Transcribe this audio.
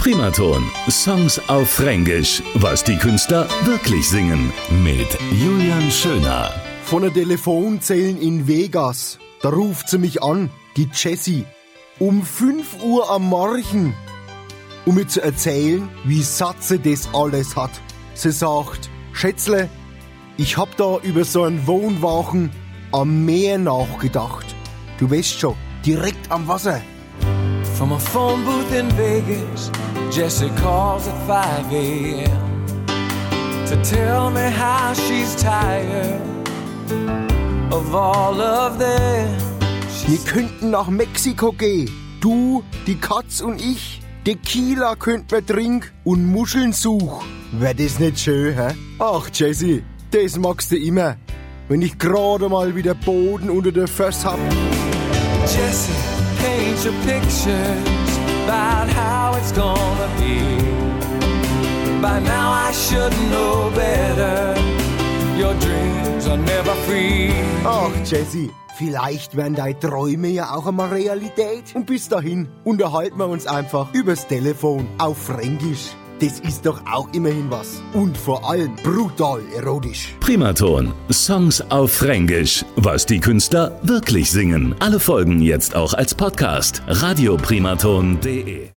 Primaton. Songs auf Fränkisch. Was die Künstler wirklich singen. Mit Julian Schöner. Von der Telefonzellen in Vegas. Da ruft sie mich an, die Jessie. Um 5 Uhr am Morgen. Um mir zu erzählen, wie satt sie das alles hat. Sie sagt, Schätzle, ich hab da über so einen Wohnwagen am Meer nachgedacht. Du weißt schon, direkt am Wasser. From a phone booth in Vegas, Jesse calls at 5 a.m. to tell me how she's tired of all of them. Wir könnten nach Mexiko gehen. Du, die Katz und ich. Tequila könnten wir trinken und Muscheln suchen. Wär das nicht schön, hä? Ach, Jesse, das magst du immer. Wenn ich gerade mal wieder Boden unter der Föss hab. Paint your pictures about how it's gonna be. By now I should know better. Your dreams are never free. Ach, Jesse, vielleicht werden deine Träume ja auch einmal Realität. Und bis dahin unterhalten wir uns einfach übers Telefon auf Fränkisch. Das ist doch auch immerhin was. Und vor allem brutal erotisch. Primaton. Songs auf Fränkisch. Was die Künstler wirklich singen. Alle Folgen jetzt auch als Podcast. Radioprimaton.de